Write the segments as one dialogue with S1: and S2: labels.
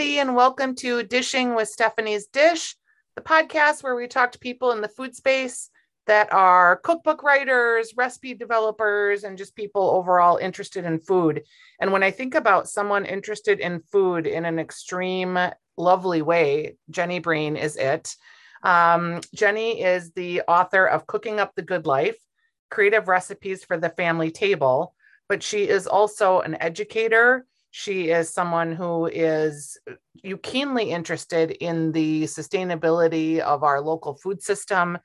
S1: Everybody, and welcome to Dishing with Stephanie's Dish, the podcast where we talk to people in the food space that are cookbook writers, recipe developers, and just people overall interested in food. And when I think about someone interested in food in an extreme, lovely way, Jenny Breen is it. Um, Jenny is the author of Cooking Up the Good Life Creative Recipes for the Family Table, but she is also an educator she is someone who is uh, you keenly interested in the sustainability of our local food system.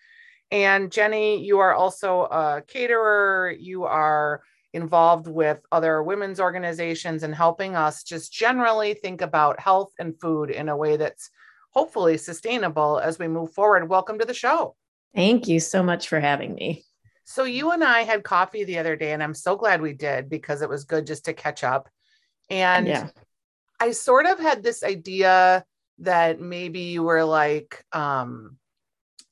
S1: And Jenny, you are also a caterer. You are involved with other women's organizations and helping us just generally think about health and food in a way that's hopefully sustainable as we move forward. Welcome to the show.
S2: Thank you so much for having me.
S1: So, you and I had coffee the other day, and I'm so glad we did because it was good just to catch up. And yeah. I sort of had this idea that maybe you were like um,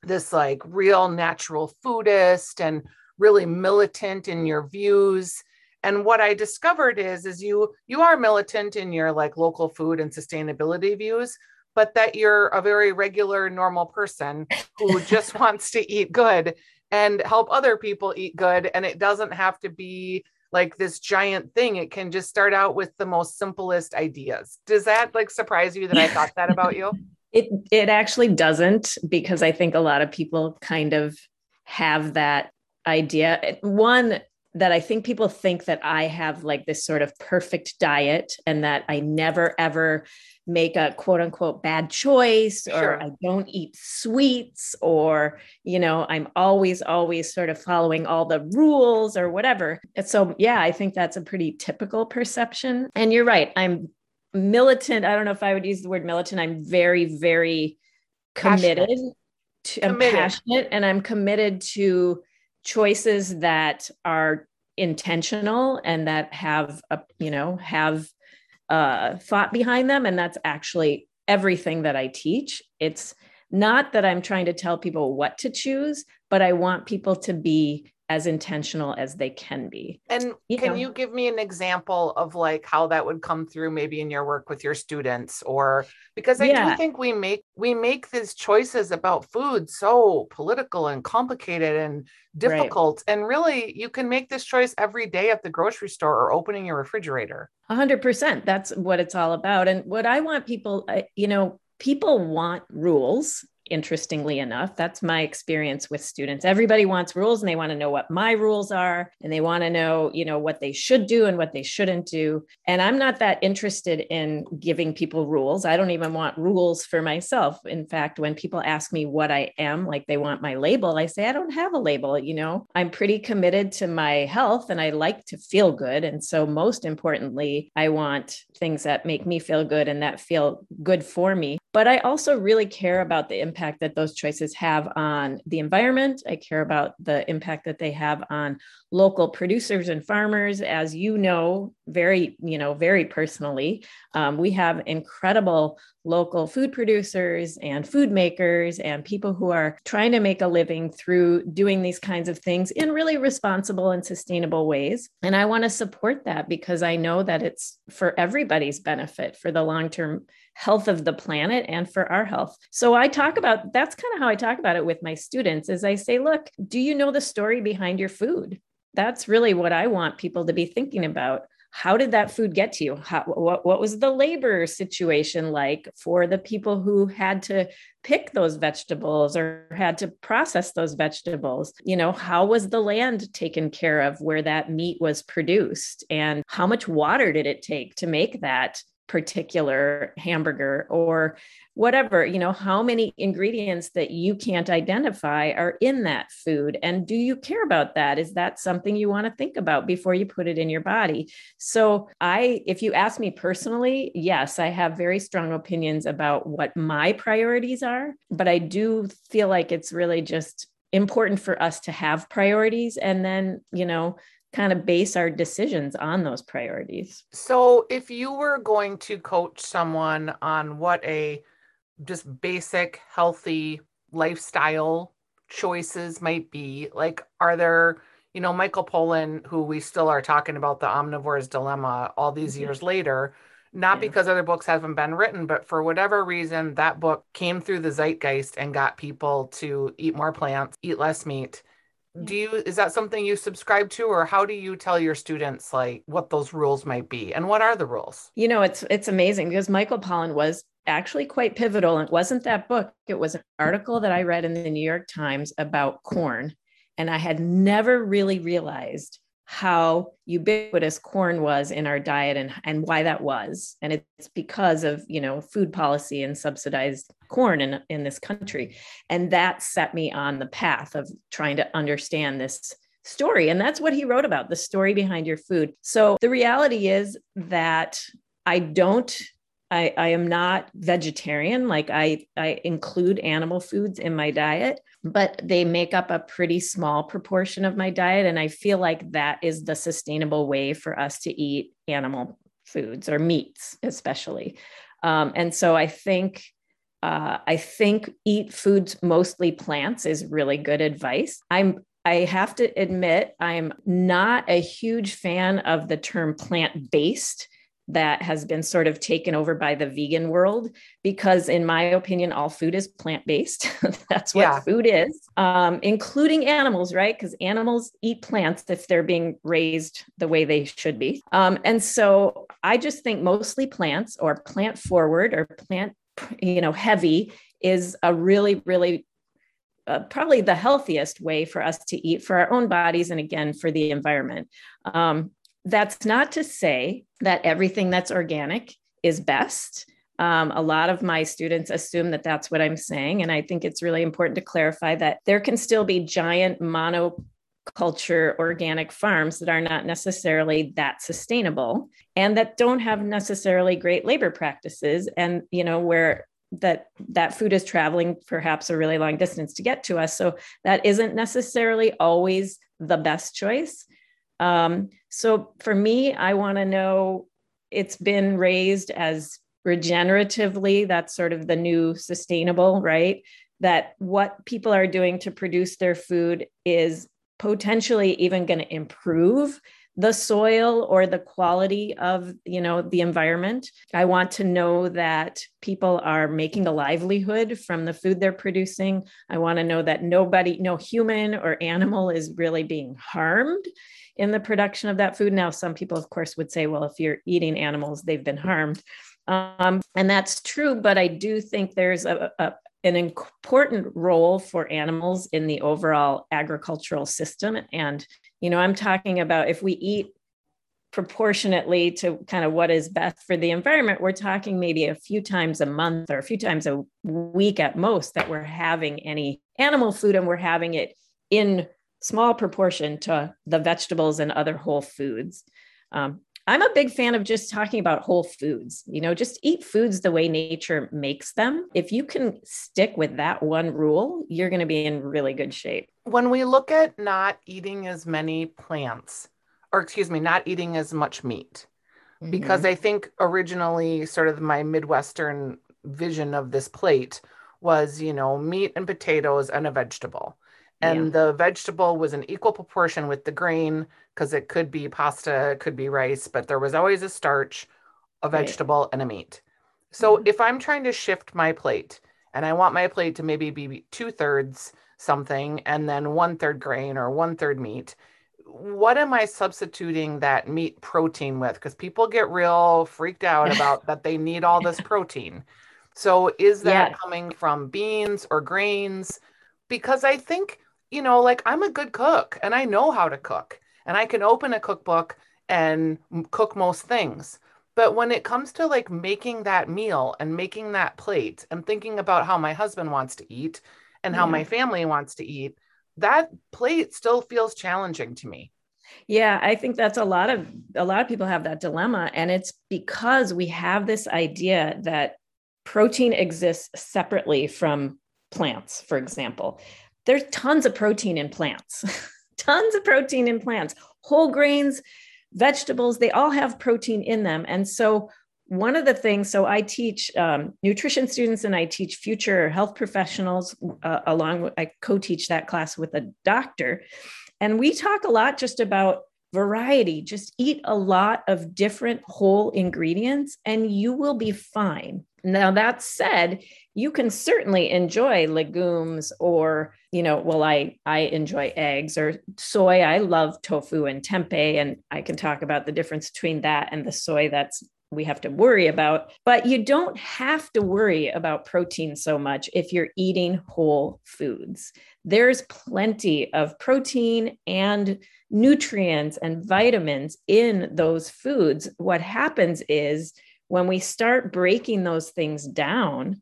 S1: this like real natural foodist and really militant in your views and what i discovered is is you you are militant in your like local food and sustainability views but that you're a very regular normal person who just wants to eat good and help other people eat good and it doesn't have to be like this giant thing. It can just start out with the most simplest ideas. Does that like surprise you that I thought that about you?
S2: It it actually doesn't because I think a lot of people kind of have that idea. One that I think people think that I have like this sort of perfect diet and that I never ever make a quote unquote bad choice or sure. I don't eat sweets or, you know, I'm always, always sort of following all the rules or whatever. And so, yeah, I think that's a pretty typical perception. And you're right. I'm militant. I don't know if I would use the word militant. I'm very, very committed. Passionate. To, I'm committed. passionate and I'm committed to choices that are intentional and that have a you know have uh, thought behind them. And that's actually everything that I teach. It's not that I'm trying to tell people what to choose, but I want people to be as intentional as they can be.
S1: And you can know. you give me an example of like how that would come through maybe in your work with your students or because I yeah. do think we make we make these choices about food so political and complicated and difficult right. and really you can make this choice every day at the grocery store or opening your refrigerator.
S2: 100% that's what it's all about and what I want people uh, you know people want rules interestingly enough. That's my experience with students. Everybody wants rules and they want to know what my rules are and they want to know, you know, what they should do and what they shouldn't do. And I'm not that interested in giving people rules. I don't even want rules for myself. In fact, when people ask me what I am, like they want my label, I say I don't have a label, you know. I'm pretty committed to my health and I like to feel good. And so most importantly, I want things that make me feel good and that feel good for me. But I also really care about the impact that those choices have on the environment. I care about the impact that they have on local producers and farmers. As you know, very, you know, very personally, um, we have incredible local food producers and food makers and people who are trying to make a living through doing these kinds of things in really responsible and sustainable ways. And I want to support that because I know that it's for everybody's benefit for the long term health of the planet and for our health. So I talk about that's kind of how I talk about it with my students is I say, look, do you know the story behind your food? That's really what I want people to be thinking about. How did that food get to you? How, what, what was the labor situation like for the people who had to pick those vegetables or had to process those vegetables? You know, how was the land taken care of where that meat was produced? And how much water did it take to make that? Particular hamburger or whatever you know how many ingredients that you can't identify are in that food and do you care about that? Is that something you want to think about before you put it in your body? So i if you ask me personally yes i have very strong opinions about what my priorities are but i do feel like it's really just important for us to have priorities and then you know kind of base our decisions on those priorities.
S1: So, if you were going to coach someone on what a just basic healthy lifestyle choices might be, like, are there, you know, Michael Pollan, who we still are talking about the omnivore's dilemma all these mm-hmm. years later, not
S2: Yeah.
S1: because other books haven't been written, but for whatever reason, that book came through the zeitgeist and got people to eat more plants, eat less meat. Do you, is that something you subscribe to, or how do you tell your students like what those rules might be and what are the rules?
S2: You know, it's it's amazing because Michael Pollan was actually quite pivotal. And it wasn't that book, it was an article that I read in the New York Times about corn. And I had never really realized how ubiquitous corn was in our diet and, and why that was. And it's because of, you know, food policy and subsidized corn in, in this country. And that set me on the path of trying to understand this story. And that's what he wrote about the story behind your food. So the reality is that I don't I, I, am not vegetarian. Like I, I include animal foods in my diet, but they make up a pretty small proportion of my diet. And I feel like that is the sustainable way for us to eat animal foods or meats, especially. Um, and so I think uh, I think eat foods mostly plants is really good advice. I'm I have to admit I'm not a huge fan of the term plant based that has been sort of taken over by the vegan world because in my opinion all food is plant-based. That's what yeah. food is um, including animals right? Because animals eat plants if they're being raised the way they should be. Um, and so i just think mostly plants or plant forward or plant you know heavy is a really really uh, probably the healthiest way for us to eat for our own bodies and again for the environment. Um, that's not to say that everything that's organic is best. Um, a lot of my students assume that that's what I'm saying. And I think it's really important to clarify that there can still be giant monoculture organic farms that are not necessarily that sustainable and that don't have necessarily great labor practices. And, you know, where that that food is traveling perhaps a really long distance to get to us so that isn't necessarily always the best choice um, so for me, I want to know it's been raised as regeneratively. That's sort of the new sustainable, right? That what people are doing to produce their food is potentially even going to improve the soil or the quality of you know the environment i want to know that people are making a livelihood from the food they're producing i want to know that nobody no human or animal is really being harmed in the production of that food. Now, some people, of course, would say, well, if you're eating animals, they've been harmed. Um, and that's true, but I do think there's a, a, an important role for animals in the overall agricultural system. And, you know, I'm talking about if we eat proportionately to kind of what is best for the environment, we're talking maybe a few times a month or a few times a week at most that we're having any animal food and we're having it in small proportion to the vegetables and other whole foods. Um, I'm a big fan of just talking about whole foods. You know, just eat foods the way nature makes them. If you can stick with that one rule, you're going to be in really good shape.
S1: When we look at not eating as many plants, or excuse me, not eating as much meat, mm-hmm. because I think originally, sort of my Midwestern vision of this plate was, you know, meat and potatoes and a vegetable and yeah. the vegetable was an equal proportion with the grain because it could be pasta, it could be rice, but there was always a starch, a vegetable, right. and a meat. So mm-hmm. if I'm trying to shift my plate and I want my plate to maybe be two thirds something and then one third grain or one third meat, what am I substituting that meat protein with? Because people get real freaked out about that they need all this protein. So is that yeah. coming from beans or grains? Because I think you know, like I'm a good cook and I know how to cook and I can open a cookbook and cook most things. But when it comes to like making that meal and making that plate and thinking about how my husband wants to eat and how yeah. my mm-hmm. family wants to eat, that plate still feels challenging to me.
S2: Yeah, I think that's a lot of a lot of people have that dilemma and it's because we have this idea that protein exists separately from plants, for example there's tons of protein in plants, tons of protein in plants, whole grains, vegetables, they all have protein in them. And so, one of the things, so I teach um, nutrition students and I teach future health professionals uh, along with, I co teach that class with a doctor. And we talk a lot just about variety. Just eat a lot of different whole ingredients and you will be fine. Now, that said, you can certainly enjoy legumes or, you know, well, I, I enjoy eggs or soy. I love tofu and tempeh, and I can talk about the difference between that and the soy that's we have to worry about. But you don't have to worry about protein so much if you're eating whole foods. There's plenty of protein and nutrients and vitamins in those foods. What happens is when we start breaking those things down,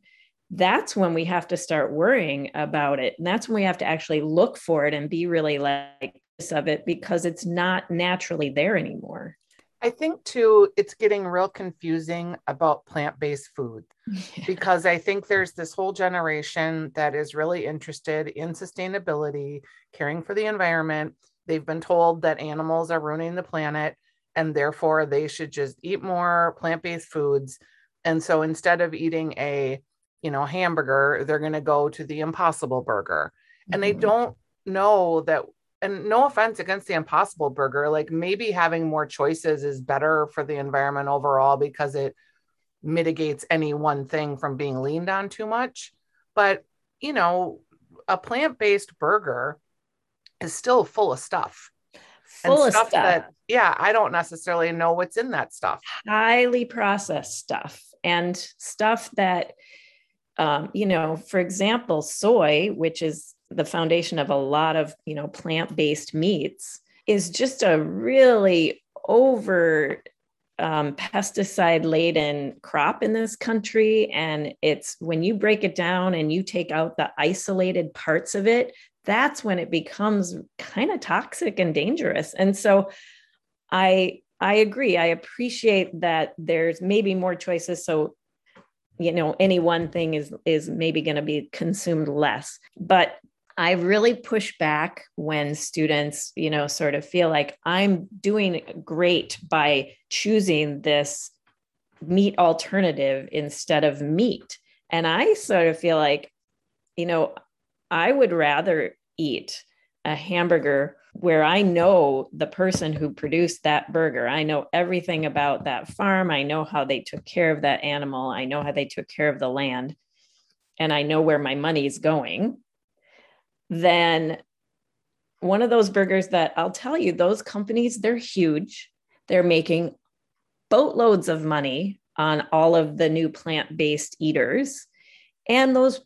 S2: that's when we have to start worrying about it. And that's when we have to actually look for it and be really like of it because it's not naturally there anymore.
S1: I think too, it's getting real confusing about plant based food yeah. because I think there's this whole generation that is really interested in sustainability, caring for the environment. They've been told that animals are ruining the planet and therefore they should just eat more plant-based foods and so instead of eating a you know hamburger they're going to go to the impossible burger mm-hmm. and they mm-hmm. don't know that and no offense against the impossible burger like maybe having more choices is better for the environment overall because it mitigates any one thing from being leaned on too much but you know a plant-based burger is still full of stuff
S2: full of stuff, stuff that
S1: yeah i don't necessarily know what's in that stuff
S2: highly processed stuff and stuff that um, you know for example soy which is the foundation of a lot of you know plant-based meats is just a really over um, pesticide laden crop in this country. And it's when you break it down and you take out the isolated parts of it, that's when it becomes kind of toxic and dangerous. And so I I agree. I appreciate that there's maybe more choices so you know any one thing is is maybe going to be consumed less. But I really push back when students, you know, sort of feel like I'm doing great by choosing this meat alternative instead of meat. And I sort of feel like, you know, I would rather eat a hamburger where I know the person who produced that burger. I know everything about that farm. I know how they took care of that animal. I know how they took care of the land. And I know where my money is going. Then one of those burgers that I'll tell you, those companies, they're huge. They're making boatloads of money on all of the new plant based eaters. And those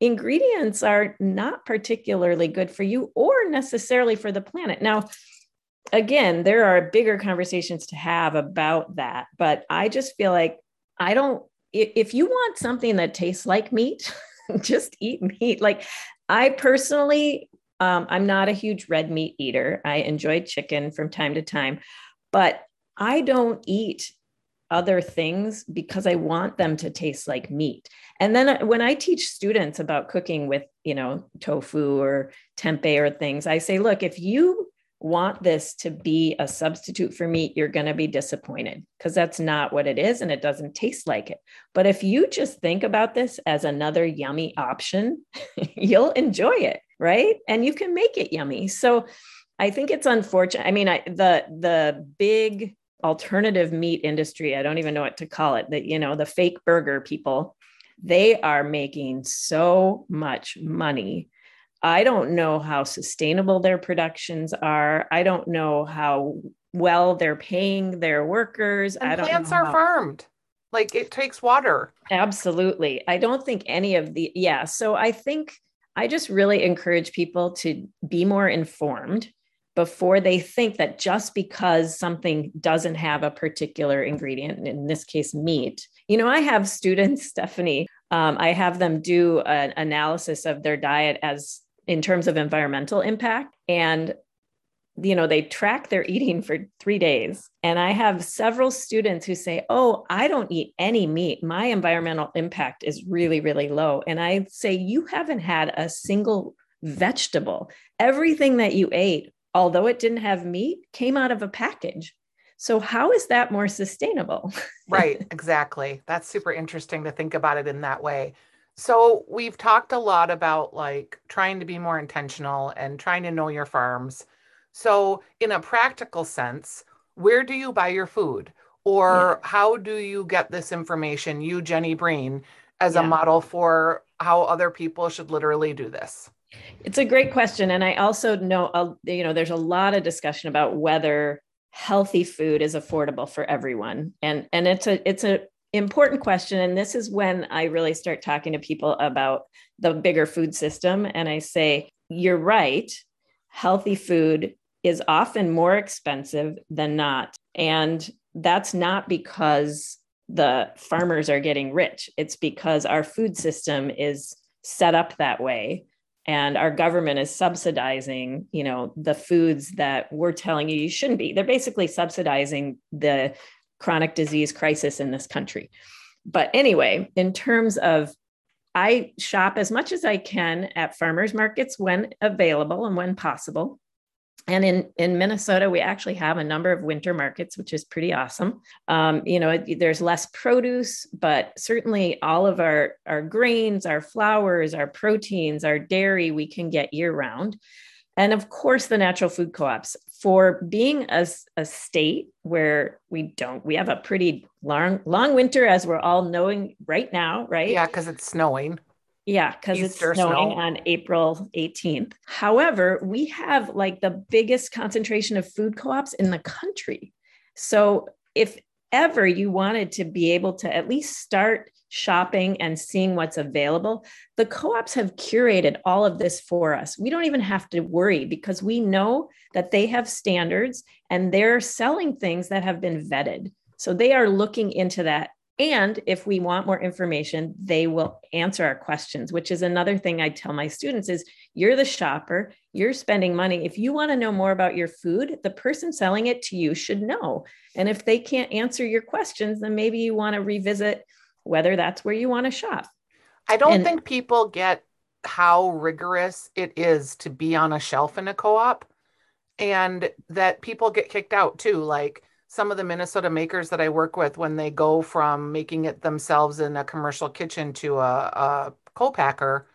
S2: ingredients are not particularly good for you or necessarily for the planet. Now, again, there are bigger conversations to have about that, but I just feel like I don't, if you want something that tastes like meat, just eat meat. Like I personally, um, I'm not a huge red meat eater. I enjoy chicken from time to time, but I don't eat other things because I want them to taste like meat. And then when I teach students about cooking with, you know, tofu or tempeh or things, I say, look, if you want this to be a substitute for meat, you're going to be disappointed because that's not what it is and it doesn't taste like it. But if you just think about this as another yummy option, you'll enjoy it, right? And you can make it yummy. So I think it's unfortunate. I mean, I, the the big alternative meat industry, I don't even know what to call it, that, you know, the fake burger people, they are making so much money. I don't know how sustainable their productions are. I don't know how well they're paying their workers.
S1: And
S2: I don't
S1: plants are
S2: how...
S1: farmed. Like it takes water.
S2: Absolutely. I don't think any of the yeah. So I think I just really encourage people to be more informed before they think that just because something doesn't have a particular ingredient, in this case, meat. You know, I have students, Stephanie, um, I have them do an analysis of their diet as in terms of environmental impact. And you know, they track their eating for three days. And I have several students who say, Oh, I don't eat any meat. My environmental impact is really, really low. And I say, You haven't had a single vegetable. Everything that you ate although it didn't have meat, came out of a package. So, how is that more sustainable?
S1: right, exactly. That's super interesting to think about it in that way. So, we've talked a lot about like trying to be more intentional and trying to know your farms. So, in a practical sense, where do you buy your food? Or yeah. how do you get this information, you, Jenny Breen, as yeah. a model for how other people should literally do this?
S2: It's a great question. And I also know, you know, there's a lot of discussion about whether healthy food is affordable for everyone. And, and it's a, it's a important question. And this is when I really start talking to people about the bigger food system. And I say, you're right. Healthy food is often more expensive than not. And that's not because the farmers are getting rich. It's because our food system is set up that way and our government is subsidizing you know the foods that we're telling you you shouldn't be. They're basically subsidizing the chronic disease crisis in this country. But anyway in terms of i shop as much as i can at farmers markets when available and when possible and in in Minnesota, we actually have a number of winter markets, which is pretty awesome. Um, you know, there's less produce, but certainly all of our our grains, our flours, our proteins, our dairy, we can get year round. And of course, the natural food co-ops for being a, a state where we don't, we have a pretty long, long winter, as we're all knowing right now, right?
S1: Yeah, because it's snowing.
S2: Yeah, because it's snowing snow. on April 18th. However, we have like the biggest concentration of food co ops in the country. So if ever you wanted to be able to at least start shopping and seeing what's available, the co ops have curated all of this for us. We don't even have to worry because we know that they have standards and they're selling things that have been vetted. So they are looking into that and if we want more information, they will answer our questions, which is another thing I tell my students is you're the shopper, you're spending money. If you want to know more about your food, the person selling it to you should know. And if they can't answer your questions, then maybe you want to revisit whether that's where you want to shop.
S1: I don't and, think people get how rigorous it is to be on a shelf in a co-op and that people get kicked out too like some of the Minnesota makers that I work with when they go from making it themselves in a commercial kitchen to a, a co-packer,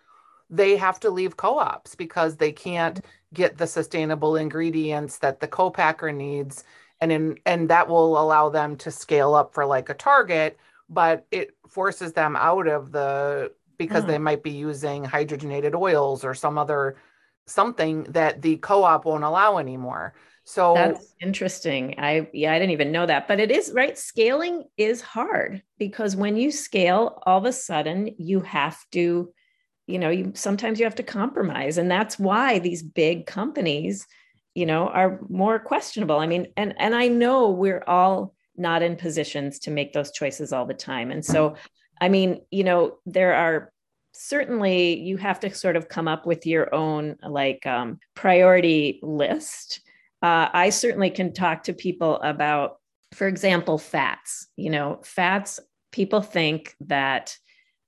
S1: they have to leave co-ops because they can't get the sustainable ingredients that the co-packer needs and in and that will allow them to scale up for like a target but it forces them out of the because mm. they might be using hydrogenated oils or some other something that the co-op won't allow anymore so
S2: that's interesting. I yeah, I didn't even know that. But it is right. Scaling is hard because when you scale, all of a sudden you have to, you know, you sometimes you have to compromise. And that's why these big companies, you know, are more questionable. I mean, and and I know we're all not in positions to make those choices all the time. And so, I mean, you know, there are certainly you have to sort of come up with your own like um, priority list uh, I certainly can talk to people about, for example, fats. You know, fats, people think that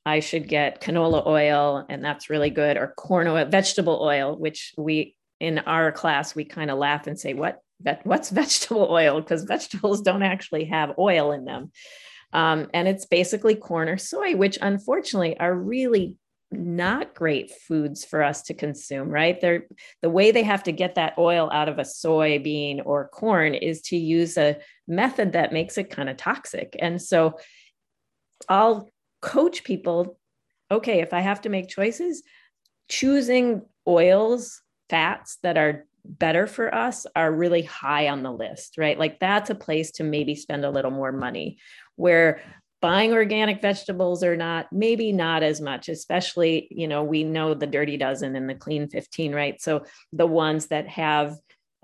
S2: I should get canola oil and that's really good, or corn oil, vegetable oil, which we in our class we kind of laugh and say, "What? What's vegetable oil?" Because vegetables don't actually have oil in them. Um, and it's basically corn or soy, which unfortunately are really not great foods for us to consume, right? They're the way they have to get that oil out of a soybean or corn is to use a method that makes it kind of toxic. And so I'll coach people okay, if I have to make choices, choosing oils, fats that are better for us are really high on the list, right? Like that's a place to maybe spend a little more money. Where buying organic vegetables or not maybe not as much especially you know we know the dirty dozen and the clean 15 right so the ones that have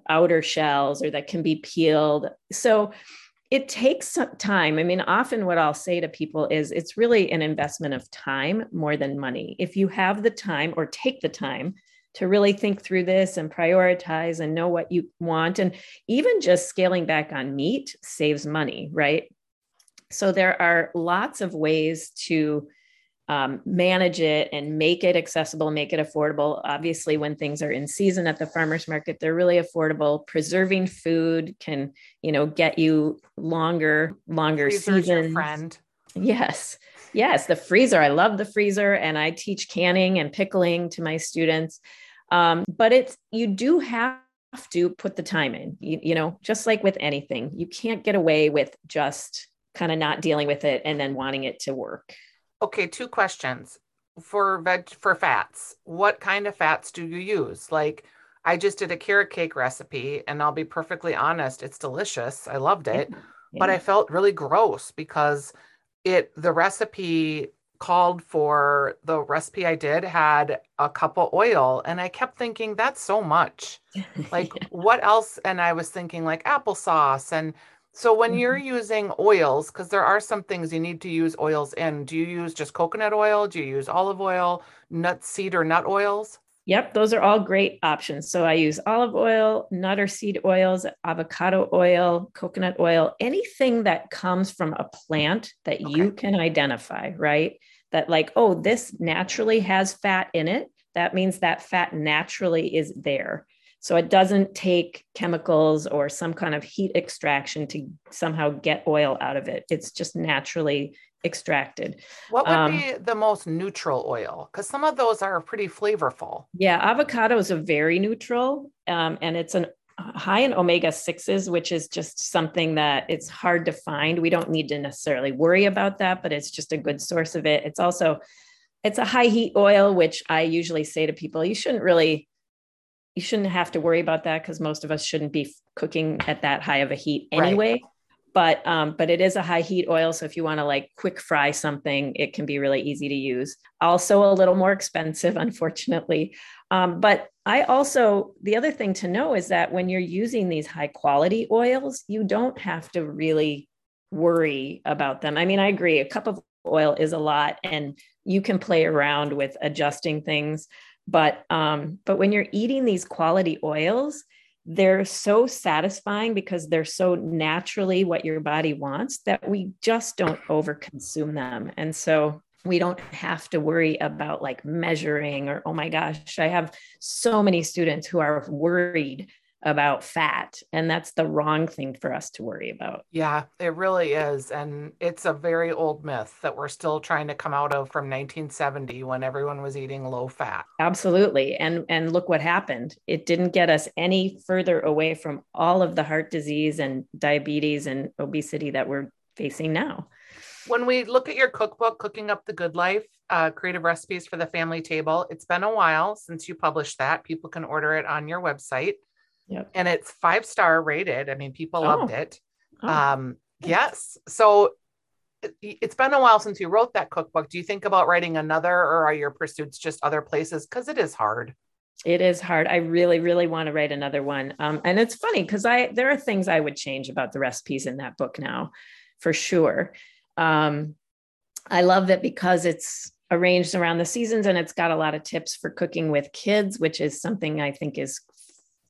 S2: outer shells or that can be peeled so it takes some time i mean often what i'll say to people is it's really an investment of time more than money if you have the time or take the time to really think through this and prioritize and know what you want and even just scaling back on meat saves money right so there are lots of ways to um, manage it and make it accessible, make it affordable. Obviously, when things are in season at the farmers market, they're really affordable. Preserving food can, you know, get you longer, longer seasons.
S1: friend.
S2: Yes. Yes, the freezer. I love the freezer, and I teach canning and pickling to my students. Um, but it's you do have to put the time in. You, you know, just like with anything, you can't get away with just kind of not dealing with it and then wanting it to work.
S1: Okay, two questions for veg for fats. What kind of fats do you use? Like I just did a carrot cake recipe and I'll be perfectly honest, it's delicious. I loved it, yeah. Yeah. but I felt really gross because it the recipe called for the recipe I did had a cup of oil and I kept thinking that's so much. Like yeah. what else and I was thinking like applesauce and so when mm-hmm. you're using oils cuz there are some things you need to use oils in, do you use just coconut oil? Do you use olive oil, nut seed or nut oils?
S2: Yep, those are all great options. So I use olive oil, nut or seed oils, avocado oil, coconut oil, anything that comes from a plant that okay. you can identify, right? That, like, oh, this naturally has fat in it. That means that fat naturally is there. So it doesn't take chemicals or some kind of heat extraction to somehow get oil out of it. It's just naturally extracted.
S1: What would um, be the most neutral oil? Because some of those are pretty flavorful.
S2: Yeah, avocado is a very neutral, um, and it's an high in omega 6s which is just something that it's hard to find we don't need to necessarily worry about that but it's just a good source of it it's also it's a high heat oil which i usually say to people you shouldn't really you shouldn't have to worry about that because most of us shouldn't be cooking at that high of a heat anyway right but um, but it is a high heat oil so if you want to like quick fry something it can be really easy to use. Also a little more expensive unfortunately. Um, but i also the other thing to know is that when you're using these high quality oils you don't have to really worry about them. I mean i agree a cup of oil is a lot and you can play around with adjusting things but um, but when you're eating these quality oils they're so satisfying because they're so naturally what your body wants that we just don't overconsume them. And so we don't have to worry about like measuring or, oh my gosh, I have so many students who are worried about fat and that's the wrong thing for us to worry about.
S1: Yeah it really is and it's a very old myth that we're still trying to come out of from 1970 when everyone was eating low fat.
S2: Absolutely and and look what happened. It didn't get us any further away from all of the heart disease and diabetes and obesity that we're facing now.
S1: When we look at your cookbook cooking up the good life uh, creative recipes for the family table it's been a while since you published that. People can order it on your website Yep. And it's five star rated. I mean, people oh. loved it. Oh. Um, yes. So it's been a while since you wrote that cookbook. Do you think about writing another or are your pursuits just other places? Because it is hard.
S2: It is hard. I really, really want to write another one. Um, and it's funny because I there are things I would change about the recipes in that book now, for sure. Um, I love that because it's arranged around the seasons and it's got a lot of tips for cooking with kids, which is something I think is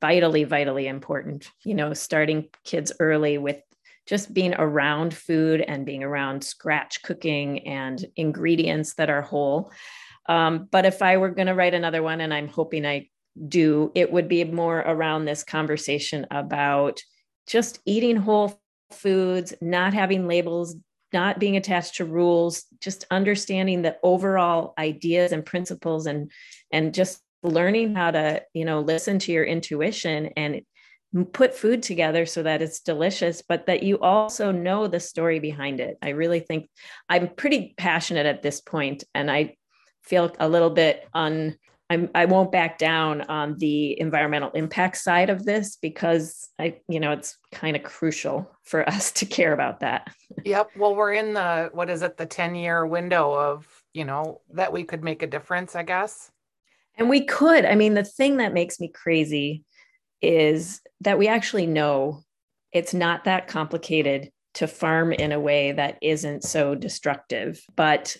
S2: vitally, vitally important. You know, starting kids early with just being around food and being around scratch cooking and ingredients that are whole. Um, but if I were going to write another one, and I'm hoping I do, it would be more around this conversation about just eating whole foods, not having labels, not being attached to rules, just understanding the overall ideas and principles and and just learning how to you know listen to your intuition and put food together so that it's delicious but that you also know the story behind it i really think i'm pretty passionate at this point and i feel a little bit on I'm, I won't back down on the environmental impact side of this because I, you know, it's kind of crucial for us to care about that.
S1: Yep. Well, we're in the, what is it, the 10 year window of, you know, that we could make a difference, I guess.
S2: And we could. I mean, the thing that makes me crazy is that we actually know it's not that complicated to farm in a way that isn't so destructive. But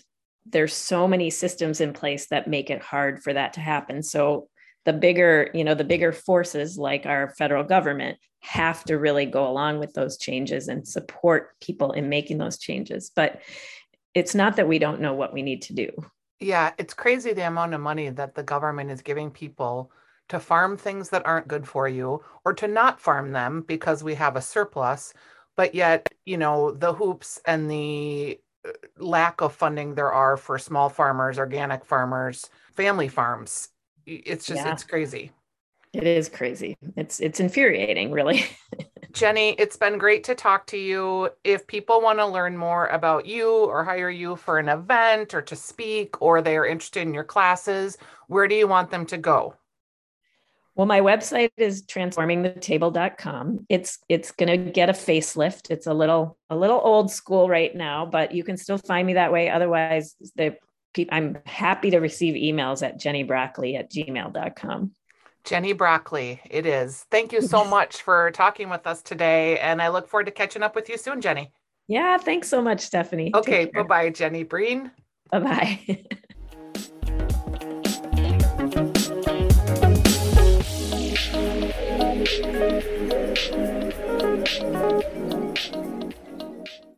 S2: there's so many systems in place that make it hard for that to happen. So the bigger, you know, the bigger forces like our federal government have to really go along with those changes and support people in making those changes. But it's not that we don't know what we need to do.
S1: Yeah, it's crazy the amount of money that the government is giving people to farm things that aren't good for you or to not farm them because we have a surplus. But yet, you know, the hoops and the uh, lack of funding there are for small farmers, organic farmers, family farms. It's just, yeah. it's crazy.
S2: It is crazy. It's it's infuriating, really.
S1: Jenny, it's been great to talk to you. If people want to learn more about you or hire you for an event or to speak or they're interested in your classes, where do you want them to go?
S2: Well, my website is transformingthetable.com. It's it's going to get a facelift. It's a little a little old school right now, but you can still find me that way. Otherwise, the I'm happy to receive emails at jennybroccoli at gmail.com.
S1: Jenny Broccoli, it is. Thank you so much for talking with us today. And I look forward to catching up with you soon, Jenny.
S2: Yeah, thanks so much, Stephanie.
S1: Okay, bye bye, Jenny Breen.
S2: Bye bye.